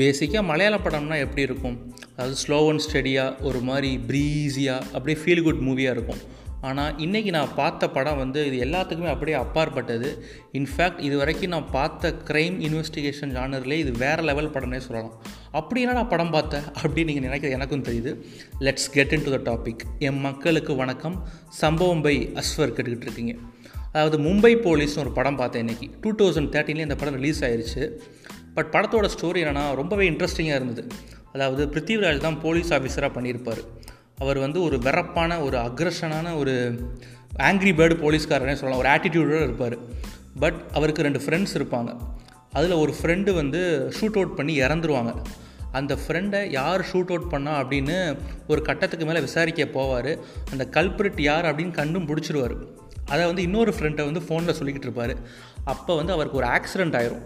பேசிக்காக மலையாள படம்னா எப்படி இருக்கும்? அதாவது ஸ்லோ அண்ட் ஸ்டடியாக ஒரு மாதிரி ப்ரீஸியாக அப்படியே ஃபீல் குட் மூவியாக இருக்கும். ஆனால் இன்றைக்கி நான் பார்த்த படம் வந்து இது எல்லாத்துக்குமே அப்படியே அப்பாற்பட்டது. இன்ஃபேக்ட் இது வரைக்கும் நான் பார்த்த க்ரைம் இன்வெஸ்டிகேஷன் ஜானர்லேயே இது வேறு லெவல் படம்னே சொல்லலாம். அப்படி என்ன நான் படம் பார்த்தேன் அப்படின்னு நீங்கள் நினைக்கிறது எனக்கும் தெரியுது. Let's get into the topic என் மக்களுக்கு வணக்கம். சம்பவம் பை அஸ்வர் கேட்டுக்கிட்டு இருக்கீங்க. அதாவது மும்பை போலீஸ்னு ஒரு படம் பார்த்தேன் இன்றைக்கி டூ தௌசண்ட் தேர்ட்டீன்லேயே இந்த படம் ரிலீஸ் ஆயிடுச்சு பட் படத்தோட ஸ்டோரி என்னென்னா ரொம்பவே இன்ட்ரெஸ்டிங்காக இருந்தது. அதாவது பிருத்திவிராஜ் தான் போலீஸ் ஆஃபீஸராக பண்ணியிருப்பார். அவர் வந்து ஒரு வெறப்பான ஒரு அக்ரஷனான ஒரு ஆங்க்ரி பேர்டு போலீஸ்காரனே சொல்லலாம். ஒரு ஆட்டிடியூடோடு இருப்பார். பட் அவருக்கு ரெண்டு ஃப்ரெண்ட்ஸ் இருப்பாங்க. அதில் ஒரு ஃப்ரெண்டு வந்து ஷூட் அவுட் பண்ணி இறந்துருவாங்க. அந்த ஃப்ரெண்டை யார் ஷூட் அவுட் பண்ணா அப்படின்னு ஒரு கட்டத்துக்கு மேலே விசாரிக்க போவார். அந்த கல்பிரிட் யார் அப்படின்னு கண்டும் பிடிச்சிருவார். அதை வந்து இன்னொரு ஃப்ரெண்டை வந்து ஃபோனில் சொல்லிக்கிட்டு இருப்பார். அப்போ வந்து அவருக்கு ஒரு ஆக்சிடெண்ட் ஆயிரும்.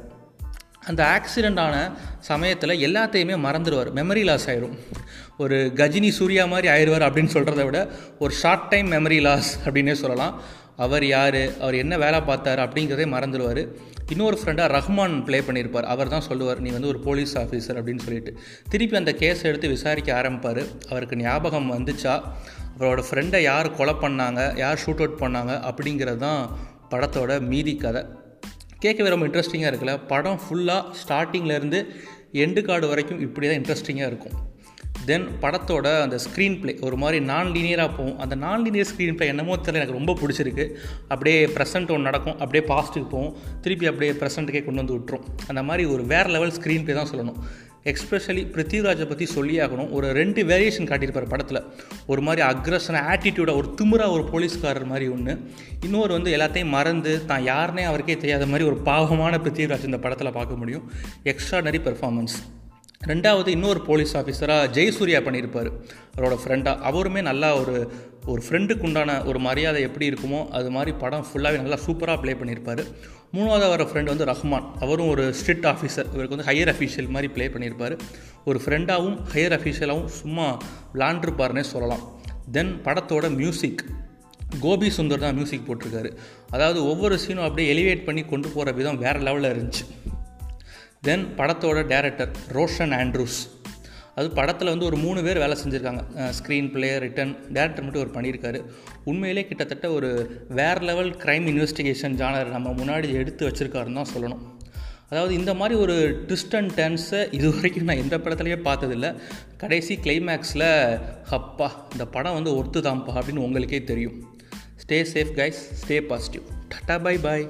அந்த ஆக்சிடெண்ட் ஆன சமயத்தில் எல்லாத்தையுமே மறந்துடுவார் மெமரி லாஸ் ஆயிரும். ஒரு கஜினி சூர்யா மாதிரி ஆயிடுவார் அப்படின்னு சொல்கிறத விட ஒரு ஷார்ட் டைம் மெமரி லாஸ் அப்படின்னே சொல்லலாம். அவர் யார் அவர் என்ன வேலை பார்த்தாரு அப்படிங்கிறதே மறந்துடுவார் இன்னொரு ஃப்ரெண்டாக ரஹ்மான் ப்ளே பண்ணியிருப்பார் அவர் தான் சொல்லுவார் நீ வந்து ஒரு போலீஸ் ஆஃபீஸர் அப்படின்னு சொல்லிட்டு. திருப்பி அந்த கேஸை எடுத்து விசாரிக்க ஆரம்பிப்பார். அவருக்கு ஞாபகம் வந்துச்சா? அவரோட ஃப்ரெண்டை யார் கொலை பண்ணாங்க யார் ஷூட் அவுட் பண்ணாங்க அப்படிங்கிறது தான் படத்தோட மீதி கதை. கேட்கவே ரொம்ப இன்ட்ரெஸ்டிங்காக இருக்குல்ல. படம் ஃபுல்லாக ஸ்டார்டிங்லேருந்து எண்டு கார்டு வரைக்கும் இப்படி தான் இன்ட்ரெஸ்டிங்காக இருக்கும். தென் படத்தோட அந்த ஸ்க்ரீன் ப்ளே ஒரு மாதிரி நான் லீனியராக போகும். அந்த நான் லீனியர் ஸ்க்ரீன் ப்ளே என்னமோ தெரியல எனக்கு ரொம்ப பிடிச்சிருக்கு. அப்படியே ப்ரெசென்ட் ஒன்று நடக்கும் அப்படியே பாஸ்ட்டுக்கு போகும். திருப்பி அப்படியே ப்ரெசென்ட்டுக்கே கொண்டு வந்து விட்டுரும். அந்த மாதிரி ஒரு வேறு லெவல் ஸ்க்ரீன் ப்ளே தான் சொல்லணும். எக்ஸ்பெஷலி பிருத்திவிராஜை பற்றி சொல்லி ஆகணும். ஒரு ரெண்டு வேரியேஷன் காட்டியிருப்பார் படத்தில். ஒரு மாதிரி அக்ரஷன் ஆட்டிடியூடாக ஒரு திமுறா ஒரு போலீஸ்காரர் மாதிரி ஒன்று இன்னொரு வந்து எல்லாத்தையும் மறந்து தான் யாருனே அவருக்கே தெரியாத மாதிரி ஒரு பாவமான பிருத்திவிராஜ் இந்த படத்தில் பார்க்க முடியும். எக்ஸ்ட்ராடனரி பெர்ஃபார்மன்ஸ் ரெண்டாவது இன்னொரு போலீஸ் ஆஃபீஸராக ஜெயசூர்யா பண்ணியிருப்பார். அவரோட ஃப்ரெண்டாக அவருமே நல்லா ஒரு ஒரு ஃப்ரெண்டுக்கு உண்டான ஒரு மரியாதை எப்படி இருக்குமோ அது மாதிரி படம் ஃபுல்லாகவே நல்லா சூப்பராக ப்ளே பண்ணியிருப்பார். மூணாவது வர ஃப்ரெண்ட் வந்து ரஹ்மான். அவரும் ஒரு ஸ்ட்ரிக்ட் ஆஃபீஸர் இவருக்கு வந்து ஹையர் அஃபீஷியல் மாதிரி ப்ளே பண்ணியிருப்பார். ஒரு ஃப்ரெண்டாகவும் ஹையர் அஃபீஷியலாகவும் சும்மா விளாண்டுருப்பாருன்னே சொல்லலாம். தென் படத்தோட மியூசிக் கோபி சுந்தர் தான் மியூசிக் போட்டிருக்காரு. அதாவது ஒவ்வொரு சீனும் அப்படியே எலிவேட் பண்ணி கொண்டு போகிற விதம் வேறு லெவலில் இருந்துச்சு. தென் படத்தோட டேரக்டர் ரோஷன் ஆண்ட்ரூஸ் அது படத்தில் வந்து ஒரு மூணு பேர் வேலை செஞ்சுருக்காங்க. ஸ்க்ரீன் பிளே ரிட்டன் டேரக்டர் மட்டும் ஒரு பண்ணியிருக்காரு. உண்மையிலே கிட்டத்தட்ட ஒரு வேறு லெவல் க்ரைம் இன்வெஸ்டிகேஷன் ஜானர் நம்ம முன்னாடி எடுத்து வச்சுருக்காருன்னு தான் சொல்லணும். அதாவது இந்த மாதிரி ஒரு ட்விஸ்ட் அண்ட் டென்ஸை இது வரைக்கும் நான் எந்த படத்துலையே பார்த்ததில்ல. கடைசி கிளைமேக்ஸில் ஹப்பா இந்த படம் வந்து ஒர்த்து தான்ப்பா அப்படின்னு உங்களுக்கே தெரியும். Stay safe guys stay positive tata bye bye